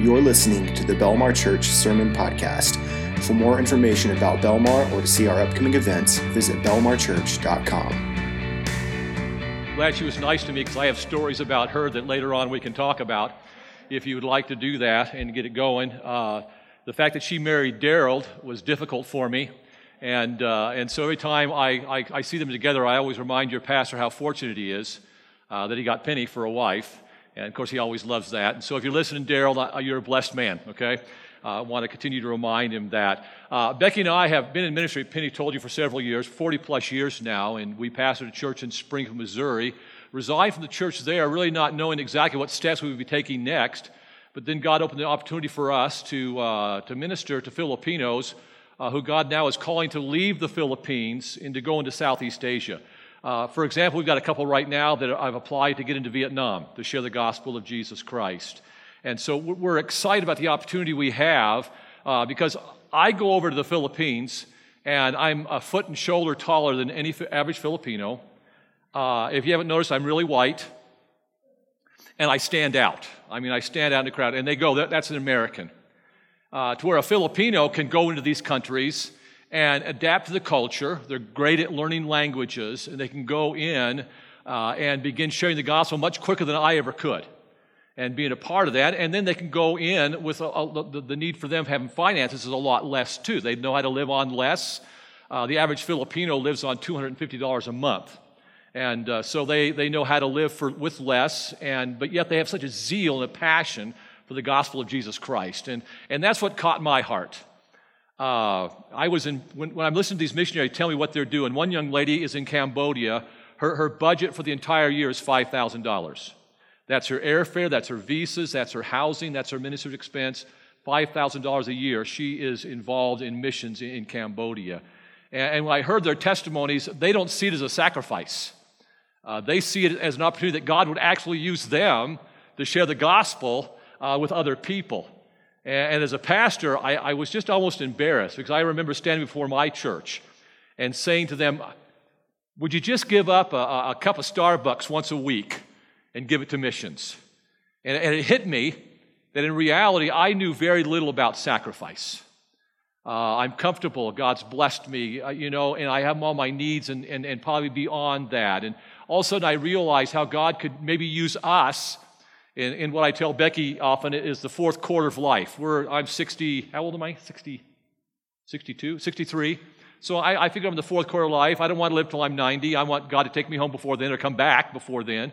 You're listening to the Belmar Church Sermon Podcast. For more information about Belmar or to see our upcoming events, visit belmarchurch.com. Glad she was nice to me because I have stories about her that later on we can talk about if you would like to do that and get it going. Uh, the fact that she married Daryl was difficult for me. And, uh, and so every time I, I, I, see them together, I always remind your pastor how fortunate he is uh, that he got Penny for a wife. And of course, he always loves that. And so if you're listening, Daryl, uh, you're a blessed man, okay? Uh, I want to continue to remind him that. Uh, Becky and I have been in ministry, Penny told you, for several years, 40 plus years now, and we pastored a church in Springfield, Missouri. Resigned from the church there, really not knowing exactly what steps we would be taking next. But then God opened the opportunity for us to, uh, to minister to Filipinos uh, who God now is calling to leave the Philippines and to go into Southeast Asia. Uh, for example, we've got a couple right now that I've applied to get into Vietnam to share the gospel of Jesus Christ. And so we're excited about the opportunity we have uh, because I go over to the Philippines and I'm a foot and shoulder taller than any average Filipino. Uh, if you haven't noticed, I'm really white and I stand out. I mean, I stand out in the crowd and they go, that, that's an American uh, to where a Filipino can go into these countries and adapt to the culture. They're great at learning languages, and they can go in uh, and begin sharing the gospel much quicker than I ever could and being a part of that. And then they can go in with a, a, the, the, need for them having finances is a lot less too. They know how to live on less. Uh, the average Filipino lives on $250 a month. And uh, so they, they know how to live for, with less, and, but yet they have such a zeal and a passion for the gospel of Jesus Christ. And, and that's what caught my heart. Uh, I was in, when, when I'm listening to these missionaries tell me what they're doing, one young lady is in Cambodia. Her, her budget for the entire year is $5,000. That's her airfare, that's her visas, that's her housing, that's her minister's expense. $5,000 a year. She is involved in missions in, in Cambodia. And, and, when I heard their testimonies, they don't see it as a sacrifice. Uh, they see it as an opportunity that God would actually use them to share the gospel uh, with other people. And, as a pastor, I, I was just almost embarrassed because I remember standing before my church and saying to them, Would you just give up a, a cup of Starbucks once a week and give it to missions? And, and it hit me that in reality, I knew very little about sacrifice. Uh, I'm comfortable. God's blessed me, uh, you know, and I have all my needs and, and, and probably beyond that. And all of a sudden, I realized how God could maybe use us in, what I tell Becky often is the fourth quarter of life. I'm 60, how old am I? 60, 62, 63. So I, I figure I'm in the fourth quarter of life. I don't want to live till I'm 90. I want God to take me home before then or come back before then.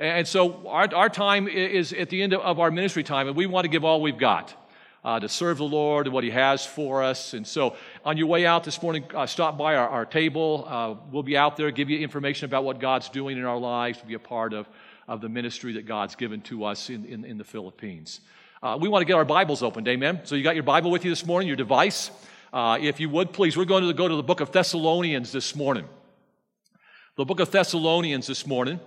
And so our, our time is at the end of our ministry time, and we want to give all we've got. Uh, to serve the Lord and what He has for us. And so, on your way out this morning, uh, stop by our, our table. Uh, we'll be out there, give you information about what God's doing in our lives, to be a part of of the ministry that God's given to us in, in, in the Philippines. Uh, we want to get our Bibles opened, amen? So you got your Bible with you this morning, your device. Uh, if you would, please, we're going to go to the book of Thessalonians this morning. The book of Thessalonians this morning.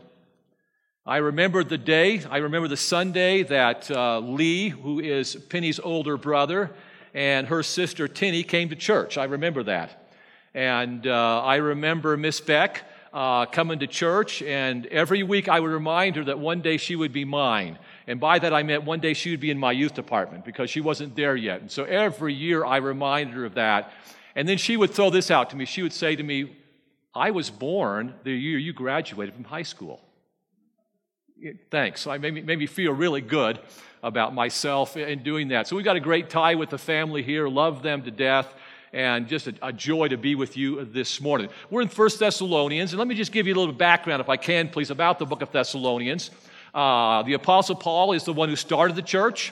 I remember the day, I remember the Sunday that uh, Lee, who is Penny's older brother, and her sister Tinny came to church. I remember that. And uh, I remember Miss Beck uh, coming to church, and every week I would remind her that one day she would be mine. And by that I meant one day she would be in my youth department because she wasn't there yet. And so every year I reminded her of that. And then she would throw this out to me. She would say to me, I was born the year you graduated from high school. Thanks. So I made me, made me feel really good about myself in doing that. So we've got a great tie with the family here, love them to death and just a, a, joy to be with you this morning. We're in First Thessalonians, and let me just give you a little background, if I can, please, about the book of Thessalonians. Uh, the Apostle Paul is the one who started the church.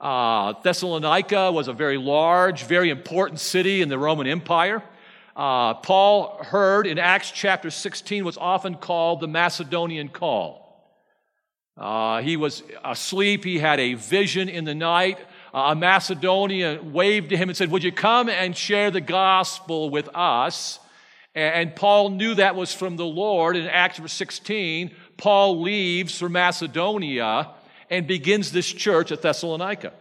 Uh, Thessalonica was a very large, very important city in the Roman Empire. Uh, Paul heard in Acts chapter 16 what's often called the Macedonian call. Uh, he was asleep, he had a vision in the night a Macedonian waved to him and said, Would you come and share the gospel with us? And Paul knew that was from the Lord. In Acts 16, Paul leaves for Macedonia and begins this church at Thessalonica.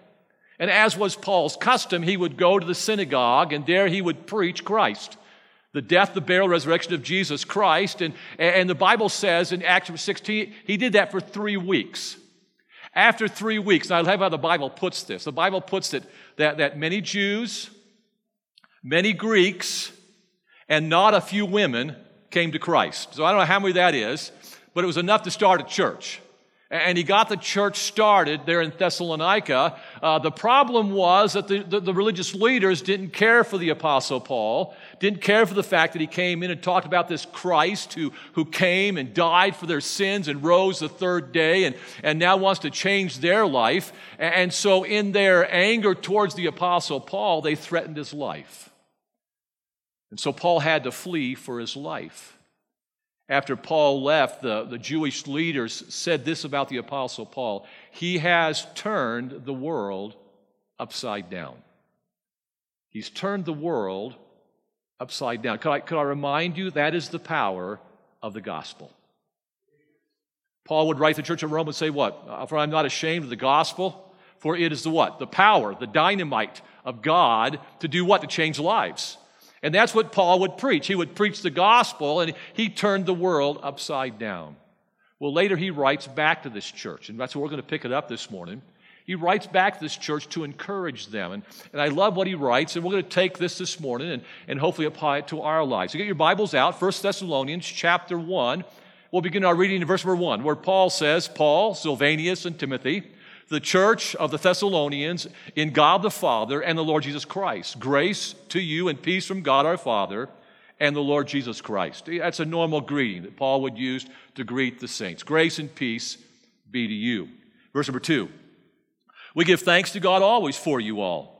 And as was Paul's custom, he would go to the synagogue and there he would preach Christ the death, the burial, resurrection of Jesus Christ. And, and the Bible says in Acts 16, he did that for three weeks. After three weeks, I love how the Bible puts this. The Bible puts it that, that many Jews, many Greeks, and not a few women came to Christ. So I don't know how many that is, but it was enough to start a church. And he got the church started there in Thessalonica. Uh, the problem was that the, the, the, religious leaders didn't care for the Apostle Paul, didn't care for the fact that he came in and talked about this Christ who, who came and died for their sins and rose the third day and, and now wants to change their life. And so, in their anger towards the Apostle Paul, they threatened his life. And so, Paul had to flee for his life after Paul left, the, the Jewish leaders said this about the Apostle Paul He has turned the world upside down. He's turned the world upside down. Could I, could I remind you that is the power of the gospel? Paul would write the church of Rome and say, What? For I'm not ashamed of the gospel, for it is the what? The power, the dynamite of God to do what? To change lives. And that's what Paul would preach. He would preach the gospel and he turned the world upside down. Well, later he writes back to this church, and that's where we're going to pick it up this morning. He writes back to this church to encourage them. And, and I love what he writes, and we're going to take this this morning and, and hopefully apply it to our lives. So get your Bibles out, 1 Thessalonians chapter 1. We'll begin our reading in verse number 1, where Paul says, Paul, Silvanus, and Timothy, the church of the Thessalonians in God the Father and the Lord Jesus Christ. Grace to you and peace from God our Father and the Lord Jesus Christ. That's a normal greeting that Paul would use to greet the saints. Grace and peace be to you. Verse number two. We give thanks to God always for you all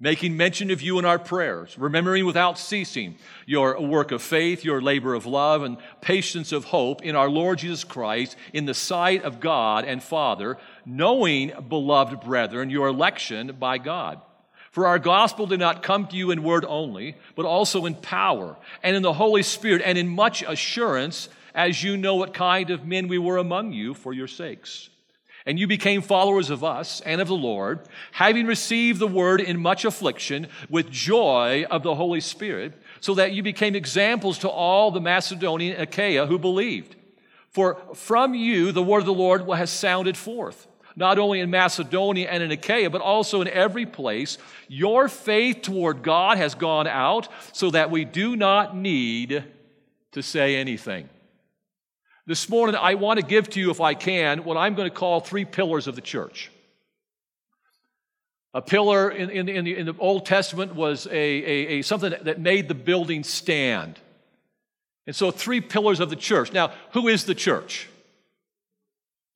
making mention of you in our prayers, remembering without ceasing your work of faith, your labor of love, and patience of hope in our Lord Jesus Christ in the sight of God and Father, knowing, beloved brethren, your election by God. For our gospel did not come to you in word only, but also in power and in the Holy Spirit and in much assurance, as you know what kind of men we were among you for your sakes and you became followers of us and of the Lord, having received the word in much affliction with joy of the Holy Spirit, so that you became examples to all the Macedonian Achaia who believed. For from you the word of the Lord has sounded forth, not only in Macedonia and in Achaia, but also in every place. Your faith toward God has gone out, so that we do not need to say anything. This morning, I want to give to you, if I can, what I'm going to call three pillars of the church. A pillar in, in, in, the, in the, Old Testament was a, a, a, something that made the building stand. And so, three pillars of the church. Now, who is the church?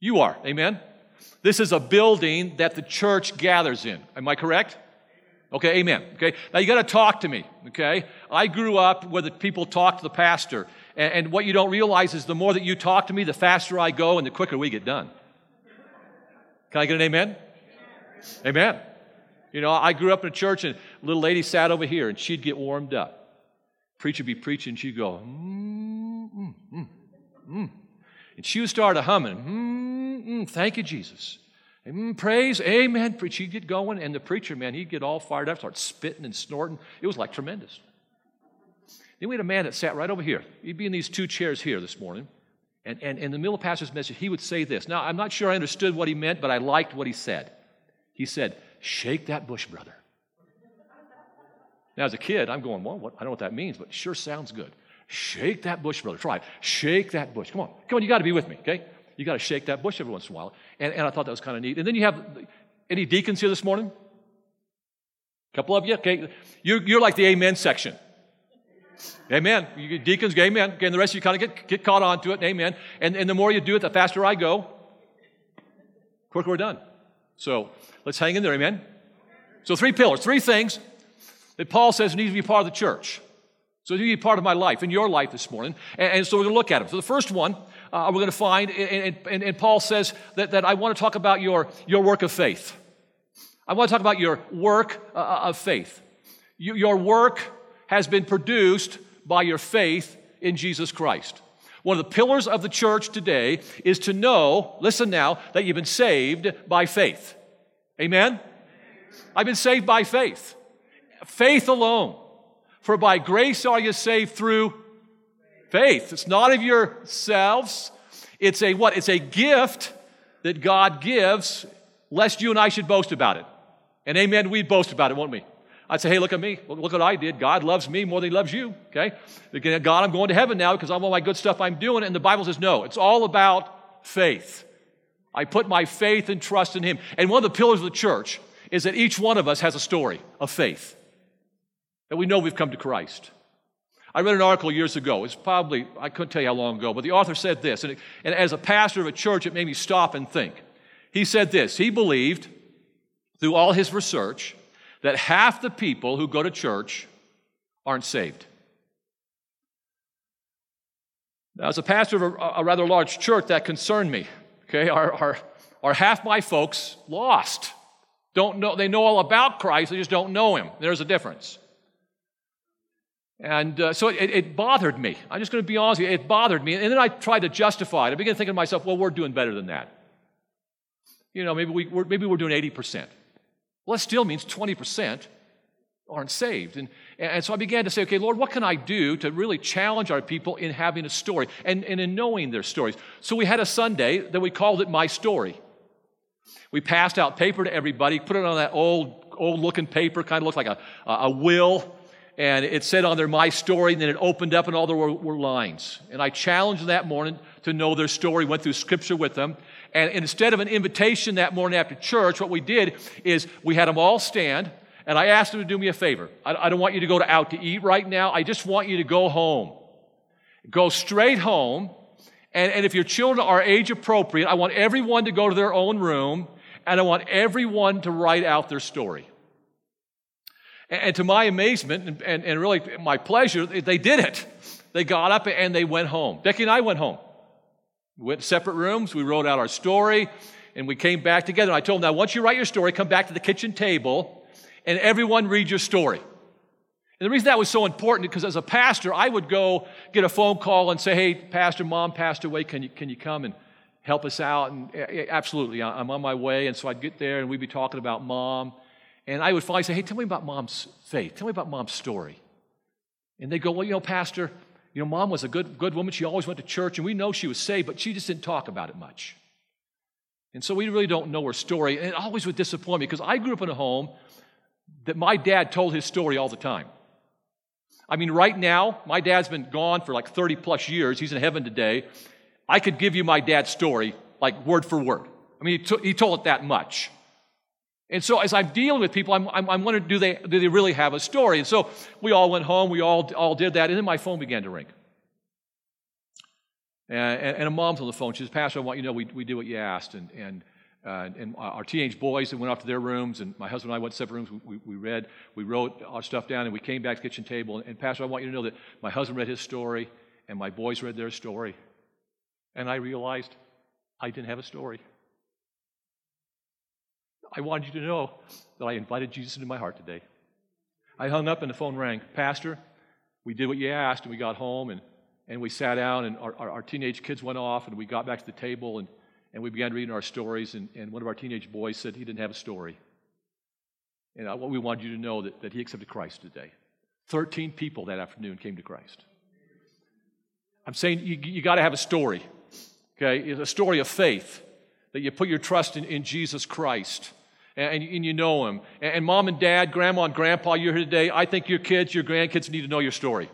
You are, amen? This is a building that the church gathers in. Am I correct? Okay, amen. Okay, now you got to talk to me. Okay, I grew up where the people talk to the pastor, and, and what you don't realize is the more that you talk to me, the faster I go and the quicker we get done. Can I get an amen? Amen. You know, I grew up in a church and a little lady sat over here and she'd get warmed up. Preacher be preaching, she'd go, mm, mm, mm, mm. And she would start a humming, mm, mm, thank you, Jesus. Mm, praise, amen. She'd get going, and the preacher, man, he'd get all fired up, start spitting and snorting. It was like tremendous. Then we had a man that sat right over here. He'd be in these two chairs here this morning. And, and, in the middle of pastor's message, he would say this. Now, I'm not sure I understood what he meant, but I liked what he said. He said, Shake that bush, brother. Now, as a kid, I'm going, Well, what? I don't know what that means, but sure sounds good. Shake that bush, brother. Try. It. Shake that bush. Come on. Come on, you got to be with me, okay? You got to shake that bush every once in a while. And, and I thought that was kind of neat. And then you have any deacons here this morning? A couple of you? Okay. You're, you're like the amen section. Amen. You deacons, amen. Okay, and the rest of you kind of get, get caught on to it, amen. And, and the more you do it, the faster I go, quicker we're done. So let's hang in there, amen. So three pillars, three things that Paul says need to be part of the church. So they need to be part of my life and your life this morning. And, and so we're going to look at them. So the first one uh, we're going to find, and, and, and Paul says that, that I want to talk about your, your work of faith. I want to talk about your work uh, uh of faith. You, your work has been produced by your faith in Jesus Christ. One of the pillars of the church today is to know, listen now, that you've been saved by faith. Amen? I've been saved by faith. Faith alone. For by grace are you saved through faith. It's not of yourselves. It's a what? It's a gift that God gives, lest you and I should boast about it. And amen, we'd boast about it, won't we? I'd say, hey, look at me. Look what I did. God loves me more than he loves you. Okay? God, I'm going to heaven now because of all my good stuff I'm doing. And the Bible says, no, it's all about faith. I put my faith and trust in him. And one of the pillars of the church is that each one of us has a story of faith. That we know we've come to Christ. I read an article years ago. It's probably, I couldn't tell you how long ago, but the author said this. And, it, and as a pastor of a church, it made me stop and think. He said this He believed, through all his research, that half the people who go to church aren't saved. Now, as a pastor of a, a rather large church, that concerned me. Okay, are, are, are half my folks lost? Don't know, they know all about Christ, they just don't know him. There's a difference. And uh, so it, it, bothered me. I'm just going to be honest with you. It bothered me. And then I tried to justify it. I began thinking to myself, well, we're doing better than that. You know, maybe, we, are maybe we're doing 80%. Well, that still means 20% aren't saved. And, and so I began to say, okay, Lord, what can I do to really challenge our people in having a story and, and in knowing their stories? So we had a Sunday that we called it My Story. We passed out paper to everybody, put it on that old, old looking paper, kind of looked like a, a will and it said on there my story, and then it opened up, and all there were, were, lines. And I challenged them that morning to know their story, went through scripture with them. And instead of an invitation that morning after church, what we did is we had them all stand, and I asked them to do me a favor. I, I don't want you to go to out to eat right now. I just want you to go home. Go straight home. And, and if your children are age appropriate, I want everyone to go to their own room, and I want everyone to write out their story. And to my amazement and, and, really my pleasure, they did it. They got up and they went home. Becky and I went home. We went to separate rooms. We wrote out our story and we came back together. And I told them, now, once you write your story, come back to the kitchen table and everyone read your story. And the reason that was so important because as a pastor, I would go get a phone call and say, hey, Pastor, Mom passed away. Can you, can you come and help us out? And absolutely, I'm on my way. And so I'd get there and we'd be talking about Mom. And I would finally say, hey, tell me about mom's faith. Tell me about mom's story. And they go, well, you know, Pastor, you know, mom was a good, good woman. She always went to church, and we know she was saved, but she just didn't talk about it much. And so we really don't know her story. And it always would disappoint me because I grew up in a home that my dad told his story all the time. I mean, right now, my dad's been gone for like 30 plus years. He's in heaven today. I could give you my dad's story, like word for word. I mean, he, t- he told it that much. And so as I'm dealing with people, I'm, I'm, I'm wondering, do they, do they really have a story? And so we all went home, we all, all did that, and then my phone began to ring. And, and, a mom's on the phone. She says, Pastor, I want you to know we, we did what you asked. And, and, uh, and our teenage boys went off to their rooms, and my husband and I went to separate rooms. We, we, read, we wrote our stuff down, and we came back to the kitchen table. And, and Pastor, I want you to know that my husband read his story, and my boys read their story. And I realized I didn't have a story. I wanted you to know that I invited Jesus into my heart today. I hung up and the phone rang. Pastor, we did what you asked, and we got home and, and we sat down, and our, our, our teenage kids went off, and we got back to the table, and, and we began reading our stories. And, and one of our teenage boys said he didn't have a story. And what we wanted you to know that, that he accepted Christ today. 13 people that afternoon came to Christ. I'm saying you, you got to have a story, okay? It's a story of faith that you put your trust in, in Jesus Christ and, and you know him. And, and mom and dad, grandma and grandpa, you're here today. I think your kids, your grandkids need to know your story.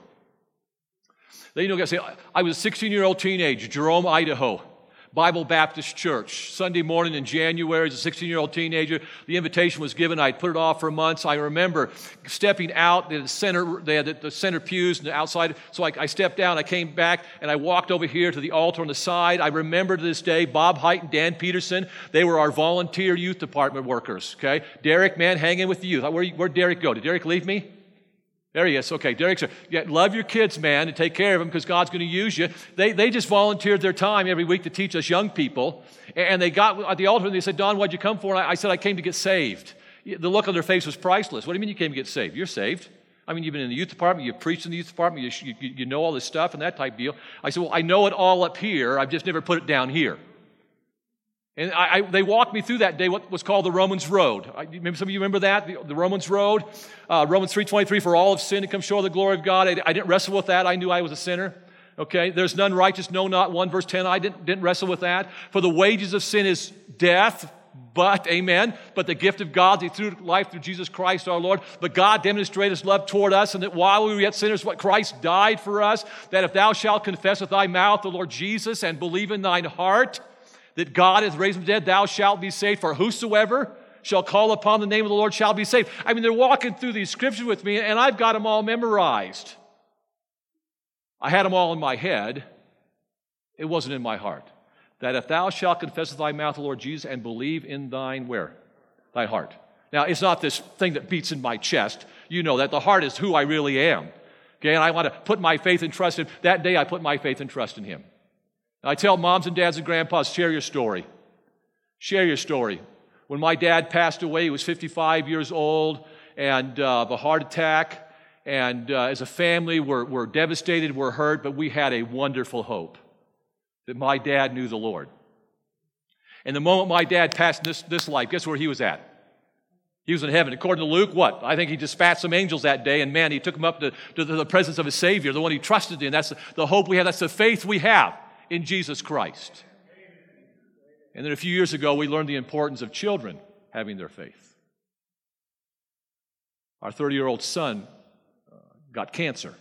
They know, say, I was a 16 year old teenager, Jerome, Idaho. Bible Baptist Church. Sunday morning in January, as a 16 year old teenager, the invitation was given. I'd put it off for months. I remember stepping out, the center, they had the center pews and the outside. So I, I stepped down, I came back, and I walked over here to the altar on the side. I remember to this day Bob Height and Dan Peterson. They were our volunteer youth department workers. Okay, Derek, man, hanging with the youth. Where, where'd Derek go? Did Derek leave me? There he is. Okay, Derek yeah, love your kids, man, and take care of them because God's going to use you. They, they just volunteered their time every week to teach us young people. And they got at the altar and they said, Don, what'd you come for? And I, I said, I came to get saved. The look on their face was priceless. What do you mean you came to get saved? You're saved. I mean, you've been in the youth department, you've preached in the youth department, you, you, you know all this stuff and that type deal. I said, Well, I know it all up here, I've just never put it down here. And I, I, they walked me through that day what was called the Romans Road. I, maybe some of you remember that, the, the Romans Road. Uh, Romans 3.23, for all have sinned and come short of the glory of God. I, didn't wrestle with that. I knew I was a sinner. Okay, there's none righteous, no, not one. Verse 10, I didn't, didn't wrestle with that. For the wages of sin is death, but, amen, but the gift of God through life through Jesus Christ our Lord. But God demonstrated his love toward us, and that while we were yet sinners, what Christ died for us, that if thou shalt confess with thy mouth the Lord Jesus and believe in thine heart that God hath raised from the dead, thou shalt be saved. For whosoever shall call upon the name of the Lord shall be saved. I mean, they're walking through these scriptures with me, and I've got them all memorized. I had them all in my head. It wasn't in my heart. That if thou shalt confess with thy mouth the Lord Jesus and believe in thine where? Thy heart. Now, it's not this thing that beats in my chest. You know that the heart is who I really am. Okay, and I want to put my faith and trust in. That day I put my faith and trust in him. I tell moms and dads and grandpas, share your story. Share your story. When my dad passed away, he was 55 years old and uh, of a heart attack. And uh, as a family, we're, we're devastated, we're hurt, but we had a wonderful hope that my dad knew the Lord. And the moment my dad passed this, this life, guess where he was at? He was in heaven. According to Luke, what? I think he dispatched some angels that day, and man, he took them up to, to the presence of his Savior, the one he trusted in. That's the hope we have. That's the faith we have in Jesus Christ. And then a few years ago, we learned the importance of children having their faith. Our 30 year old son uh, got cancer.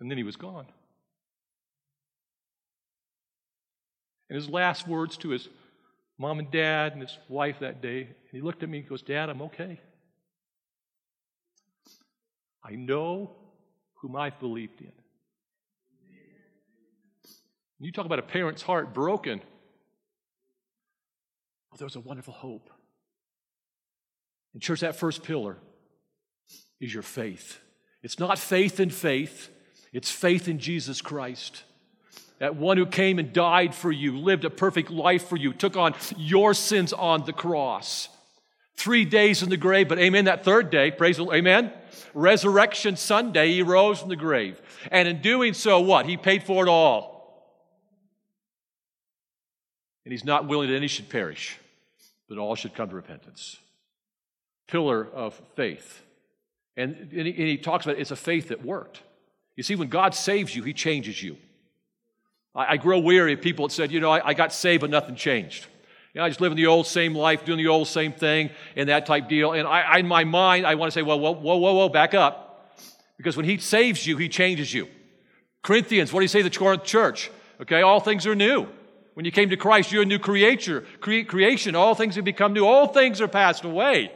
And then he was gone. And his last words to his mom and dad and his wife that day, he looked at me and goes, Dad, I'm okay. I know whom I've believed in. You talk about a parent's heart broken. Well, there was a wonderful hope. And, church, that first pillar is your faith. It's not faith in faith, it's faith in Jesus Christ. That one who came and died for you, lived a perfect life for you, took on your sins on the cross. Three days in the grave, but amen, that third day, praise the Lord, amen. Resurrection Sunday, he rose from the grave. And in doing so, what? He paid for it all. And he's not willing that any should perish, but all should come to repentance pillar of faith. And, and, he, and he talks about it, it's a faith that worked. You see, when God saves you, he changes you. I, I grow weary of people that said, you know, I, I got saved, but nothing changed. You know, I just living the old same life, doing the old same thing, and that type deal. And I, I in my mind, I want to say, well, whoa, whoa, whoa, whoa, back up. Because when he saves you, he changes you. Corinthians, what do you say to the Corinth church? Okay, all things are new. When you came to Christ, you're a new creature, cre- creation. All things have become new. All things are passed away.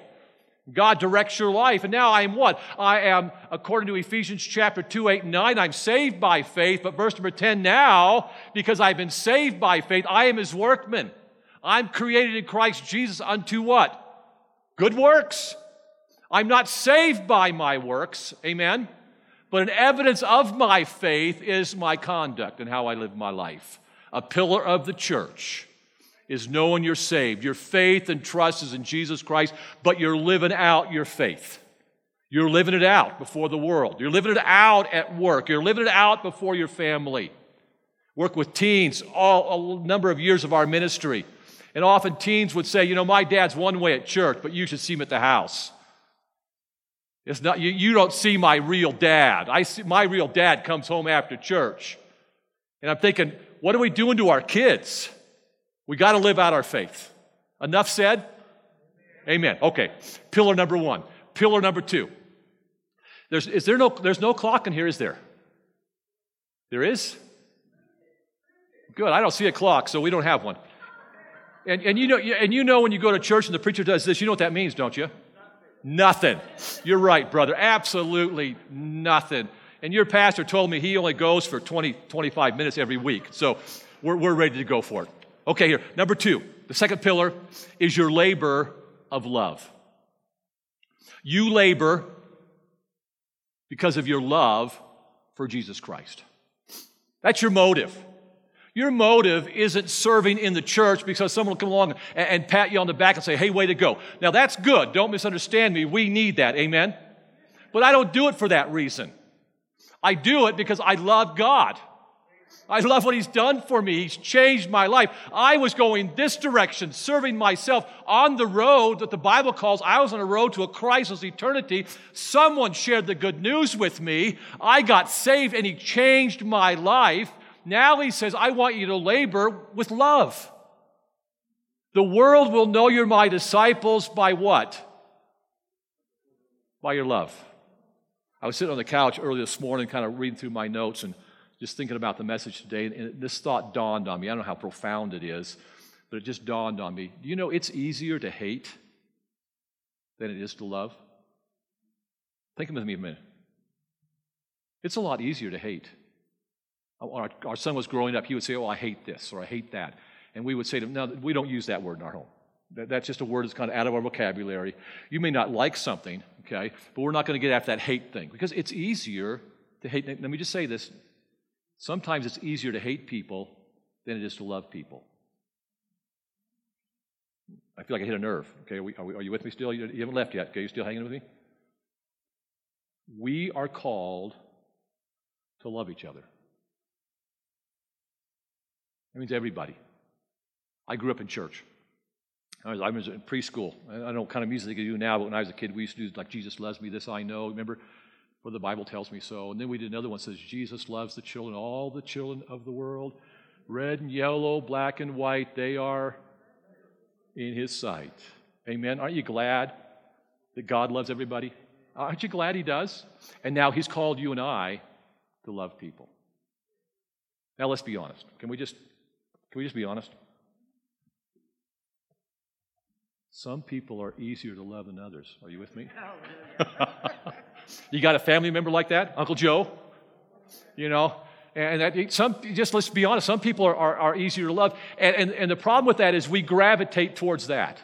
God directs your life. And now I am what? I am, according to Ephesians chapter 2, 8, and 9, I'm saved by faith. But verse number 10, now, because I've been saved by faith, I am his workman. I'm created in Christ Jesus unto what? Good works. I'm not saved by my works. Amen. But an evidence of my faith is my conduct and how I live my life. A pillar of the church is knowing you're saved. Your faith and trust is in Jesus Christ, but you're living out your faith. You're living it out before the world. You're living it out at work. You're living it out before your family. Work with teens all a number of years of our ministry. And often teens would say, you know, my dad's one way at church, but you should see him at the house. It's not, you, you don't see my real dad. I see my real dad comes home after church. And I'm thinking, what are we doing to our kids? We got to live out our faith. Enough said? Amen. Okay. Pillar number one. Pillar number two. There's, is there no, there's no clock in here, is there? There is? Good. I don't see a clock, so we don't have one. And, and, you know, and you know when you go to church and the preacher does this, you know what that means, don't you? Nothing. You're right, brother. Absolutely nothing. And your pastor told me he only goes for 20, 25 minutes every week. So we're, we're ready to go for it. Okay, here. Number two, the second pillar is your labor of love. You labor because of your love for Jesus Christ. That's your motive. Your motive isn't serving in the church because someone will come along and, and, pat you on the back and say, hey, way to go. Now, that's good. Don't misunderstand me. We need that. Amen? But I don't do it for that reason. I do it because I love God. I love what he's done for me. He's changed my life. I was going this direction, serving myself on the road that the Bible calls, I was on a road to a crisis eternity. Someone shared the good news with me. I got saved and he changed my life. Now he says, I want you to labor with love. The world will know you're my disciples by what? By your love. I was sitting on the couch early this morning, kind of reading through my notes and just thinking about the message today, and this thought dawned on me. I don't know how profound it is, but it just dawned on me. You know it's easier to hate than it is to love? Think with me a minute. It's a lot easier to hate. Oh, our, our son was growing up, he would say, Oh, I hate this or I hate that. And we would say to him, No, we don't use that word in our home. That, that's just a word that's kind of out of our vocabulary. You may not like something, okay, but we're not going to get after that hate thing because it's easier to hate. Let me just say this Sometimes it's easier to hate people than it is to love people. I feel like I hit a nerve. Okay, are, we, are, we, are you with me still? You, you haven't left yet. Okay, you still hanging with me? We are called to love each other. That means everybody. I grew up in church. I was, I was in preschool. I don't know what kind of music they do now, but when I was a kid, we used to do like Jesus loves me, this I know. Remember? for the Bible tells me so. And then we did another one that says, Jesus loves the children, all the children of the world, red and yellow, black and white, they are in his sight. Amen. Aren't you glad that God loves everybody? Aren't you glad he does? And now he's called you and I to love people. Now let's be honest. Can we just can we just be honest? Some people are easier to love than others. Are you with me? Oh, you got a family member like that, Uncle Joe? You know, and that, some, just let's be honest, some people are, are, are easier to love. And, and, and, the problem with that is we gravitate towards that.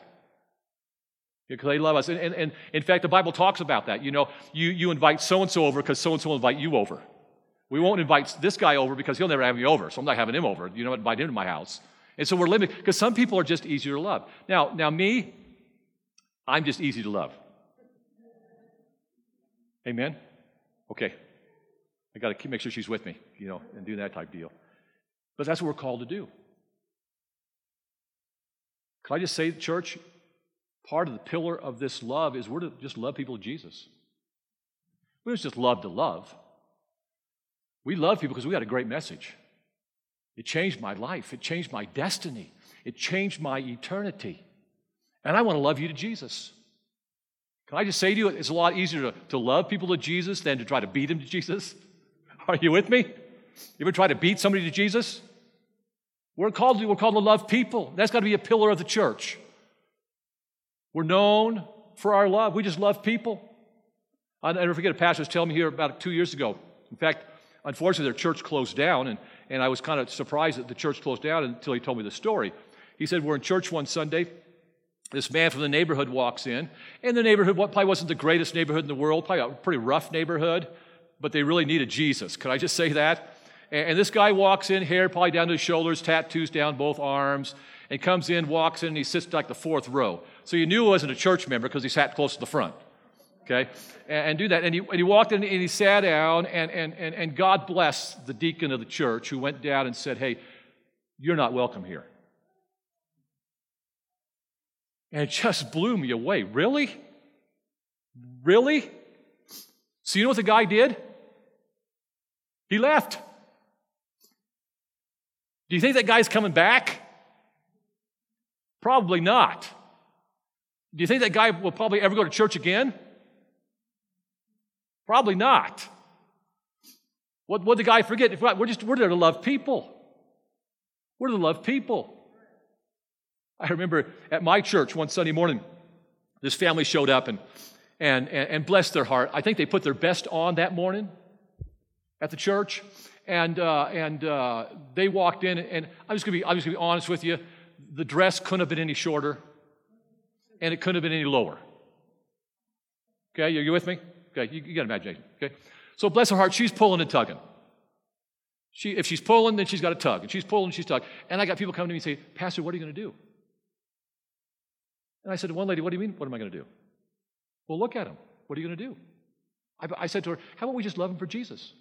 Because they love us. And, and, and in fact, the Bible talks about that. You know, you, you invite so and so over because so and so will invite you over. We won't invite this guy over because he'll never have me over, so I'm not having him over. You know, invite him to my house. And so we're limited because some people are just easier to love. Now, now me, I'm just easy to love. Amen? Okay. I got to make sure she's with me, you know, and do that type deal. But that's what we're called to do. Can I just say, church, part of the pillar of this love is we're to just love people of Jesus. We don't just love to love. We love people because we got a great message. It changed my life. It changed my destiny. It changed my eternity. And I want to love you to Jesus. Can I just say to you, it's a lot easier to, to love people to Jesus than to try to beat them to Jesus? Are you with me? You ever try to beat somebody to Jesus? We're called to, we're called to love people. That's got to be a pillar of the church. We're known for our love. We just love people. I'll never forget a pastor was telling me here about two years ago. In fact, unfortunately, their church closed down, and, and I was kind of surprised that the church closed down until he told me the story. He said, We're in church one Sunday, this man from the neighborhood walks in, and the neighborhood probably wasn't the greatest neighborhood in the world, probably a pretty rough neighborhood, but they really needed Jesus. Could I just say that? And this guy walks in, hair probably down to his shoulders, tattoos down both arms, and comes in, walks in, and he sits like the fourth row. So you knew he wasn't a church member because he sat close to the front. Okay? And, and do that. And he, and he walked in and he sat down, and, and, and, and God bless the deacon of the church who went down and said, Hey, you're not welcome here. And it just blew me away. Really? Really? So, you know what the guy did? He left. Do you think that guy's coming back? Probably not. Do you think that guy will probably ever go to church again? Probably not. What would the guy forget? We're just we're there to love people. We're to love people. I remember at my church one Sunday morning, this family showed up and, and, and, and blessed their heart. I think they put their best on that morning at the church. And, uh, and uh, they walked in, and I'm just to be, I'm just gonna be honest with you. The dress couldn't have been any shorter, and it couldn't have been any lower. Okay, are you with me? Okay, you, you got imagination. Okay, so bless her heart, she's pulling and tugging. She, if she's pulling, then she's got to tug, and she's pulling, she's tugging. And I got people coming to me and say, Pastor, what are you going to do? And I said to one lady, What do you mean? What am I going to do? Well, look at him. What are you going to do? I, I said to her, How about we just love him for Jesus?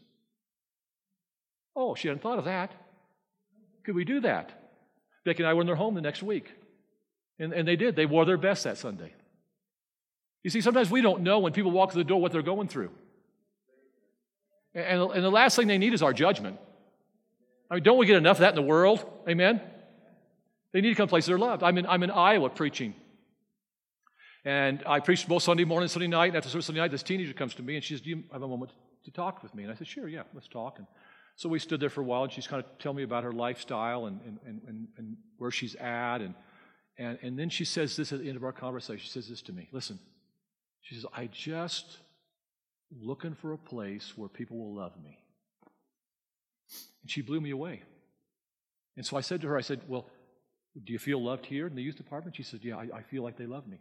Oh, she hadn't thought of that. Could we do that? Becky and I were in their home the next week. And, and they did. They wore their best that Sunday. You see, sometimes we don't know when people walk through the door what they're going through. And, and the last thing they need is our judgment. I mean, don't we get enough of that in the world? Amen? They need to come to places they're loved. I'm in, I'm in Iowa preaching. And I preached both Sunday morning and Sunday night. And after service Sunday night, this teenager comes to me and she says, Do you have a moment to talk with me? And I said, Sure, yeah, let's talk. And so we stood there for a while and she's kind of telling me about her lifestyle and, and, and, and where she's at. And, and, and then she says this at the end of our conversation. She says this to me Listen, she says, I just looking for a place where people will love me. And she blew me away. And so I said to her, I said, Well, do you feel loved here in the youth department? She said, Yeah, I, I feel like they love me.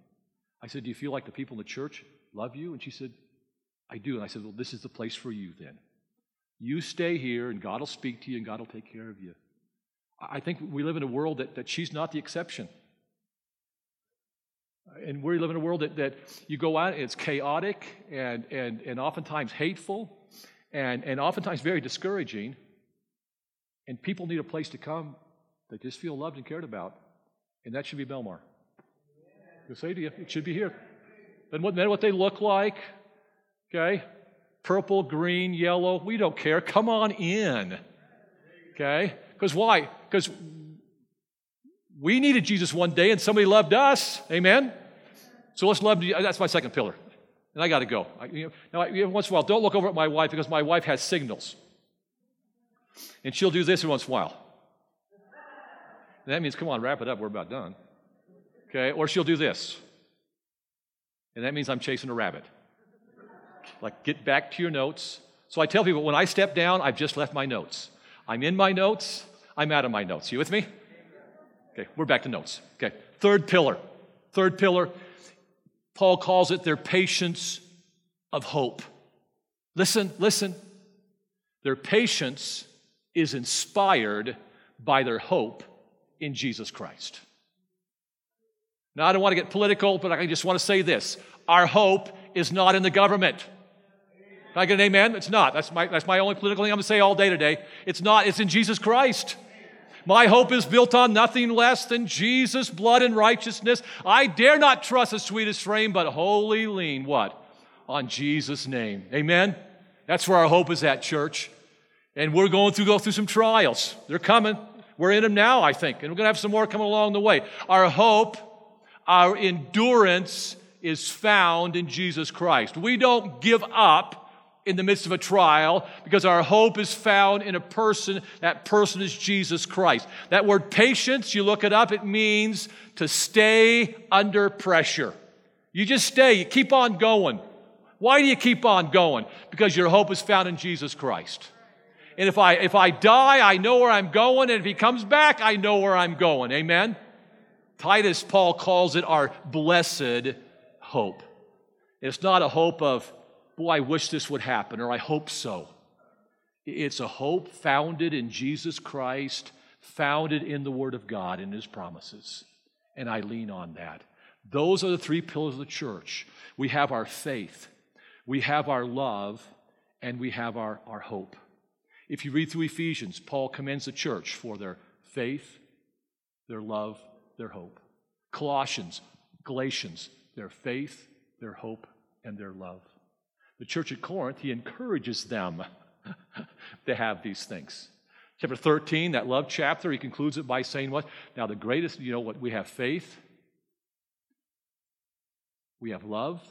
I said, Do you feel like the people in the church love you? And she said, I do. And I said, Well, this is the place for you then. You stay here, and God will speak to you, and God will take care of you. I think we live in a world that, that she's not the exception. And we live in a world that, that you go out, it's chaotic and, and, and oftentimes hateful and, and oftentimes very discouraging. And people need a place to come that just feel loved and cared about. And that should be Belmar. I'll say to you, it should be here. Then what, then what they look like, okay? Purple, green, yellow, we don't care. Come on in. Okay? Because why? Because we needed Jesus one day and somebody loved us. Amen? So let's love, that's my second pillar. And I got to go. I, you know, now, once in a while, don't look over at my wife because my wife has signals. And she'll do this every once in a while. And that means, come on, wrap it up. We're about done. Okay? Or she'll do this. And that means I'm chasing a rabbit. Like, get back to your notes. So I tell people when I step down, I've just left my notes. I'm in my notes, I'm out of my notes. You with me? Okay, we're back to notes. Okay, third pillar. Third pillar, Paul calls it their patience of hope. Listen, listen. Their patience is inspired by their hope in Jesus Christ. Now, I don't want to get political, but I just want to say this our hope is not in the government. Can I get an amen? It's not. That's my, that's my only political thing I'm going to say all day today. It's not. It's in Jesus Christ. My hope is built on nothing less than Jesus' blood and righteousness. I dare not trust the sweetest frame, but wholly lean what? On Jesus' name. Amen? That's where our hope is at, church. And we're going through go through some trials. They're coming. We're in them now, I think, and we're going to have some more coming along the way. Our hope, our endurance is found in Jesus Christ. We don't give up in the midst of a trial because our hope is found in a person. That person is Jesus Christ. That word patience, you look it up, it means to stay under pressure. You just stay, you keep on going. Why do you keep on going? Because your hope is found in Jesus Christ. And if I if I die, I know where I'm going, and if he comes back, I know where I'm going. Amen. Titus Paul calls it our blessed hope. It's not a hope of boy, I wish this would happen, or I hope so. It's a hope founded in Jesus Christ, founded in the Word of God and His promises. And I lean on that. Those are the three pillars of the church. We have our faith, we have our love, and we have our, our hope. If you read through Ephesians, Paul commends the church for their faith, their love, their hope. Colossians, Galatians, their faith, their hope, and their love the church at Corinth, he encourages them to have these things. Chapter 13, that love chapter, he concludes it by saying what? Now, the greatest, you know what? We have faith, we have love,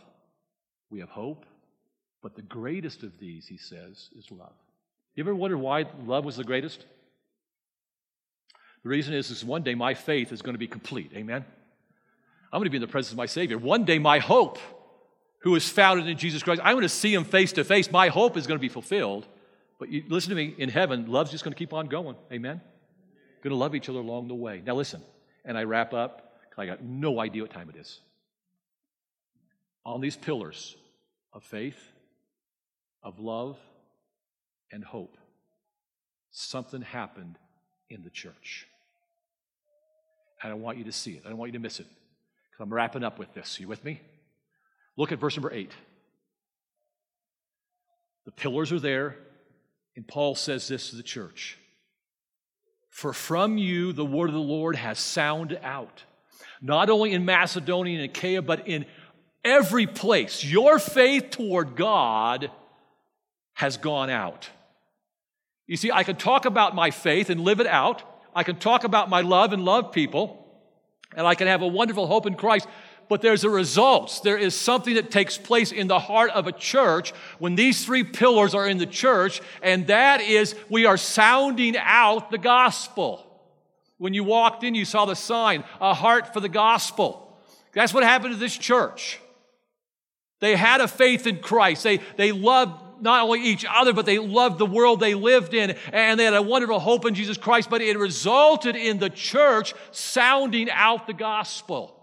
we have hope, but the greatest of these, he says, is love. You ever wonder why love was the greatest? The reason is, is one day my faith is going to be complete. Amen? I'm going to be in the presence of my Savior. One day my hope who is founded in Jesus Christ. I'm going to see him face to face. My hope is going to be fulfilled. But you, listen to me, in heaven, love's just going to keep on going. Amen? Going to love each other along the way. Now, listen, and I wrap up. I got no idea what time it is. On these pillars of faith, of love, and hope, something happened in the church. And I want you to see it. I don't want you to miss it. Because I'm wrapping up with this. Are you with me? Look at verse number eight. The pillars are there, And Paul says this to the church For from you the word of the Lord has sounded out, not only in Macedonia and Achaia, but in every place. Your faith toward God has gone out. You see, I can talk about my faith and live it out. I can talk about my love and love people. And I can have a wonderful hope in Christ. But there's a result. There is something that takes place in the heart of a church when these three pillars are in the church, and that is we are sounding out the gospel. When you walked in, you saw the sign, a heart for the gospel. That's what happened to this church. They had a faith in Christ. They, they loved not only each other, but they loved the world they lived in, and they had a wonderful hope in Jesus Christ, but it resulted in the church sounding out the gospel.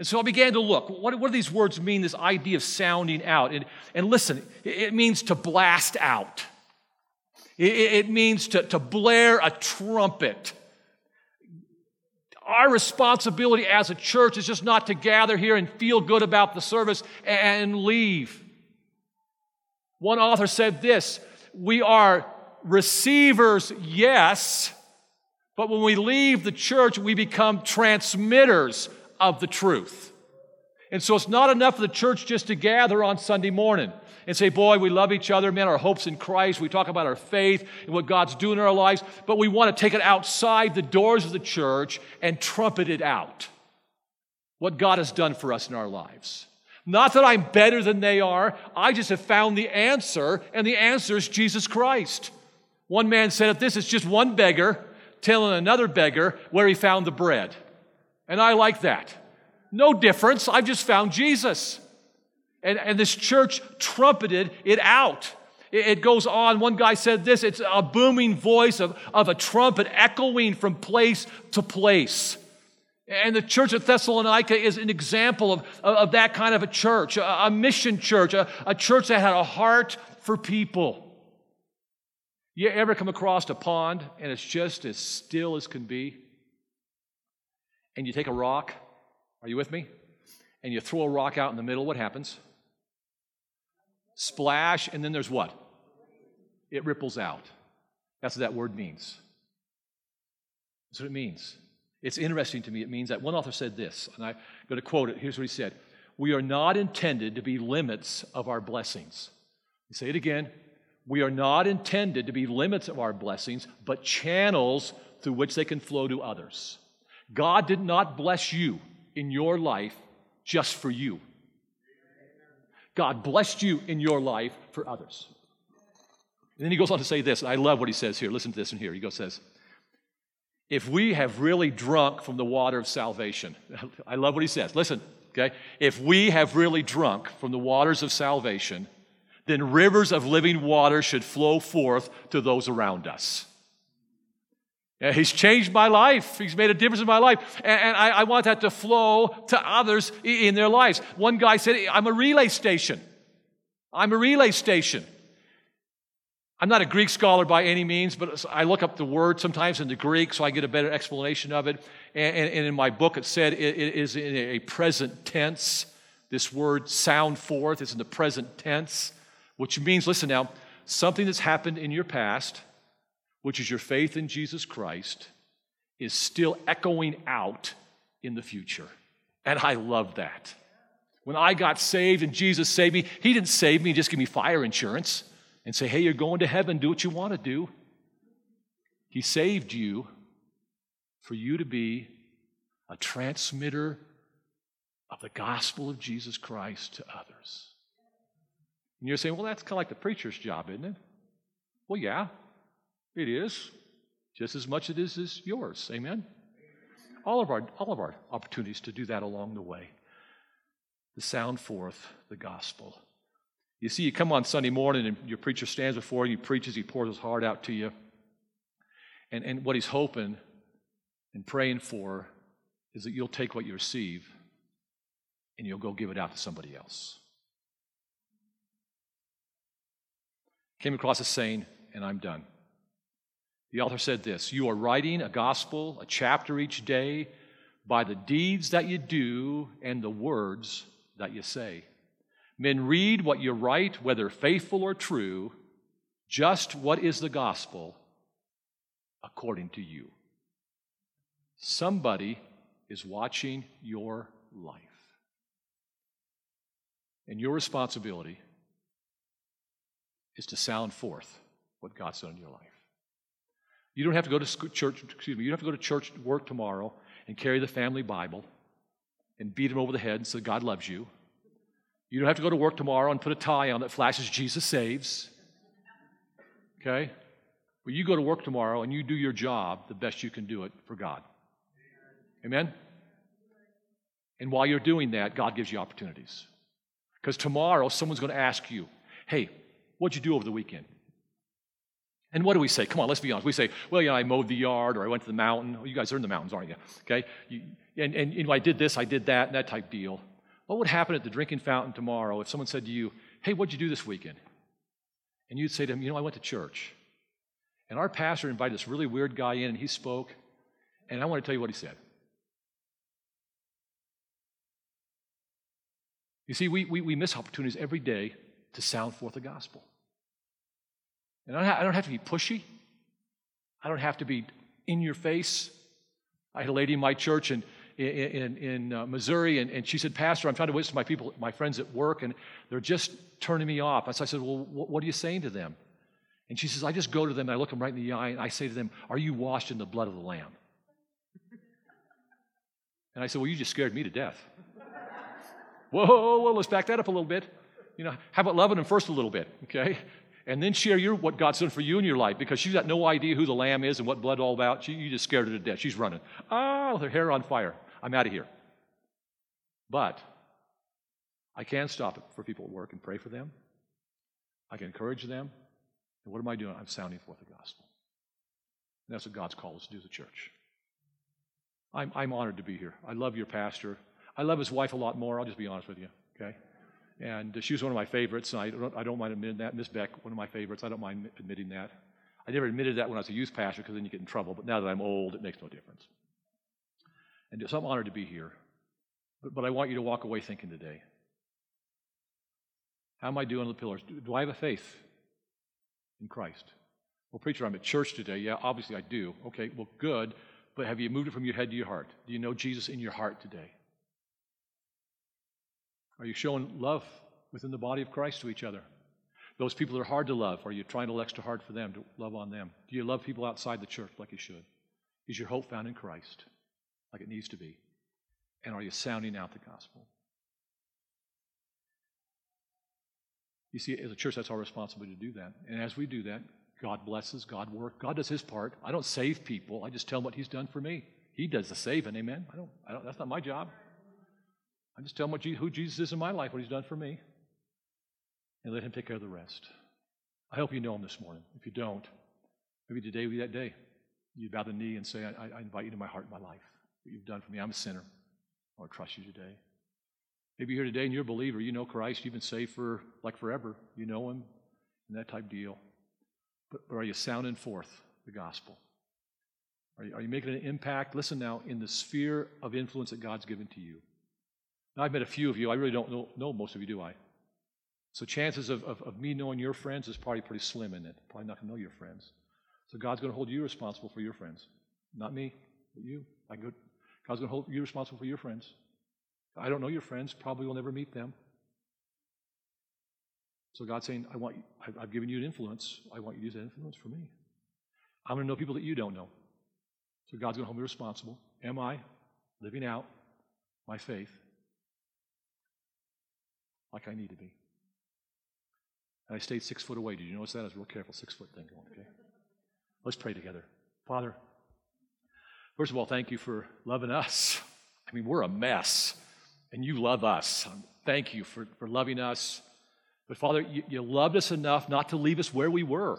And so I began to look. What, what do these words mean, this idea of sounding out? And, and listen, it means to blast out, it, it means to, to blare a trumpet. Our responsibility as a church is just not to gather here and feel good about the service and leave. One author said this We are receivers, yes, but when we leave the church, we become transmitters of the truth. And so it's not enough for the church just to gather on Sunday morning and say, Boy, we love each other, man, our hopes in Christ. We talk about our faith and what God's doing in our lives, but we want to take it outside the doors of the church and trumpet it out. What God has done for us in our lives. Not that I'm better than they are, I just have found the answer, and the answer is Jesus Christ. One man said it this it's just one beggar telling another beggar where he found the bread. And I like that. No difference, I've just found Jesus. And, and this church trumpeted it out. It, it goes on. One guy said this it's a booming voice of, of a trumpet echoing from place to place. And the church of Thessalonica is an example of, of that kind of a church, a, a mission church, a, a church that had a heart for people. You ever come across a pond and it's just as still as can be? And you take a rock, are you with me? And you throw a rock out in the middle, what happens? Splash, and then there's what? It ripples out. That's what that word means. That's what it means. It's interesting to me. It means that one author said this, and I'm going to quote it. Here's what he said We are not intended to be limits of our blessings. Say it again. We are not intended to be limits of our blessings, but channels through which they can flow to others. God did not bless you in your life just for you. God blessed you in your life for others. And then he goes on to say this, and I love what he says here. Listen to this and here. He goes, says, if we have really drunk from the water of salvation, I love what he says. Listen, okay? If we have really drunk from the waters of salvation, then rivers of living water should flow forth to those around us. He's changed my life. He's made a difference in my life. And, I, want that to flow to others in their lives. One guy said, I'm a relay station. I'm a relay station. I'm not a Greek scholar by any means, but I look up the word sometimes in the Greek so I get a better explanation of it. And, in my book, it said it is in a present tense. This word sound forth is in the present tense, which means, listen now, something that's happened in your past, which is your faith in Jesus Christ, is still echoing out in the future. And I love that. When I got saved and Jesus saved me, He didn't save me, just give me fire insurance and say, hey, you're going to heaven, do what you want to do. He saved you for you to be a transmitter of the gospel of Jesus Christ to others. And you're saying, well, that's kind of like the preacher's job, isn't it? Well, yeah, it is. Just as much as it is as yours. Amen? All of our, all of our opportunities to do that along the way. To sound forth the gospel. You see, you come on Sunday morning and your preacher stands before you, he preaches, he pours his heart out to you. And, and what he's hoping and praying for is that you'll take what you receive and you'll go give it out to somebody else. Came across a saying, and I'm done. The author said this You are writing a gospel, a chapter each day, by the deeds that you do and the words that you say. Men read what you write, whether faithful or true, Just what is the gospel according to you? Somebody is watching your life. And your responsibility is to sound forth what God's done in your life. You don't have to go to church, excuse me, you don't have to go to church work tomorrow and carry the family Bible and beat him over the head and say, God loves you. You don't have to go to work tomorrow and put a tie on that flashes Jesus saves. Okay? But you go to work tomorrow and you do your job the best you can do it for God. Amen? And while you're doing that, God gives you opportunities. Because tomorrow, someone's going to ask you, hey, what'd you do over the weekend? And what do we say? Come on, let's be honest. We say, well, know, I mowed the yard or I went to the mountain. You guys are in the mountains, aren't you? Okay? You, and, and you know, I did this, I did that, and that type deal. What would happen at the drinking fountain tomorrow if someone said to you, hey, what'd you do this weekend? And you'd say to him, you know, I went to church. And our pastor invited this really weird guy in, and he spoke. And I want to tell you what he said. You see, we, we, we miss opportunities every day to sound forth the gospel. And I don't have to be pushy. I don't have to be in your face. I had a lady in my church in, in, in uh, Missouri, and, and she said, Pastor, I'm trying to witness to my people, my friends at work, and they're just turning me off. And so I said, Well, what, what are you saying to them? And she says, I just go to them and I look them right in the eye and I say to them, Are you washed in the blood of the Lamb? And I said, Well, you just scared me to death. whoa, whoa, whoa, let's back that up a little bit. You know, how about loving them first a little bit, okay? And then share your, what God's done for you in your life because she's got no idea who the lamb is and what blood all about. She, you just scared her to death. She's running. Oh, her hair on fire. I'm out of here. But I can stop it for people at work and pray for them. I can encourage them. And what am I doing? I'm sounding forth the gospel. And that's what God's called us to do as a church. I'm, I'm honored to be here. I love your pastor. I love his wife a lot more. I'll just be honest with you, okay? And she was one of my favorites. And I don't, I don't mind admitting that. Miss Beck, one of my favorites. I don't mind admitting that. I never admitted that when I was a youth pastor because then you get in trouble. But now that I'm old, it makes no difference. And so I'm honored to be here. But, but I want you to walk away thinking today how am I doing on the pillars? Do, do I have a faith in Christ? Well, preacher, I'm at church today. Yeah, obviously I do. Okay, well, good. But have you moved it from your head to your heart? Do you know Jesus in your heart today? Are you showing love within the body of Christ to each other? Those people that are hard to love, are you trying to extra hard for them to love on them? Do you love people outside the church like you should? Is your hope found in Christ like it needs to be? And are you sounding out the gospel? You see, as a church, that's our responsibility to do that. And as we do that, God blesses, God works, God does His part. I don't save people. I just tell them what He's done for me. He does the saving. Amen. I don't. I don't that's not my job. I just tell him what, who Jesus is in my life, what he's done for me, and let him take care of the rest. I hope you know him this morning. If you don't, maybe today will be that day. You bow the knee and say, I, I invite you to my heart and my life. What you've done for me. I'm a sinner. I trust you today. Maybe you're here today and you're a believer. You know Christ. You've been saved for like forever. You know him and that type deal. But, but are you sounding forth the gospel? Are you, are you making an impact? Listen now, in the sphere of influence that God's given to you. Now, I've met a few of you. I really don't know, know most of you, do I? So chances of, of, of, me knowing your friends is probably pretty slim in it. Probably not going to know your friends. So God's going to hold you responsible for your friends. Not me, but you. I go, God's going to hold you responsible for your friends. I don't know your friends. Probably will never meet them. So God's saying, I want I've given you an influence. I want you to use that influence for me. I'm going to know people that you don't know. So God's going to hold me responsible. Am I living out my faith like I need to be. And I stayed six foot away. Did you notice that? I was real careful, six foot thing going, okay? Let's pray together. Father, first of all, thank you for loving us. I mean, we're a mess, and you love us. Thank you for, for loving us. But Father, you, you loved us enough not to leave us where we were.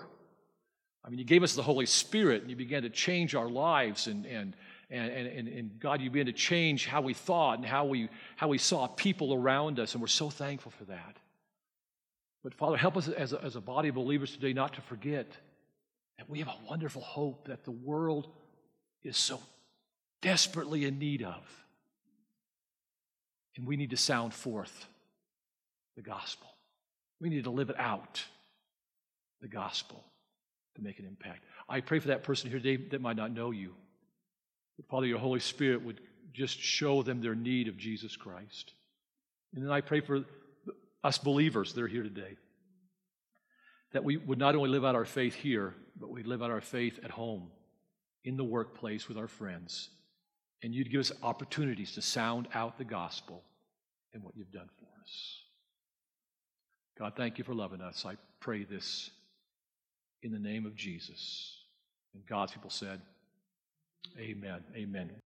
I mean, you gave us the Holy Spirit, and you began to change our lives and, and, and, and, and God, you began to change how we thought and how we, how we saw people around us, and we're so thankful for that. But Father, help us as a, as a body of believers today not to forget that we have a wonderful hope that the world is so desperately in need of. And we need to sound forth the gospel. We need to live it out. the gospel to make an impact. I pray for that person here today that might not know you. Father, your Holy Spirit would just show them their need of Jesus Christ. And then I pray for us believers that are here today that we would not only live out our faith here, but we'd live out our faith at home, in the workplace with our friends. And you'd give us opportunities to sound out the gospel and what you've done for us. God, thank you for loving us. I pray this in the name of Jesus. And God's people said, Amen. Amen.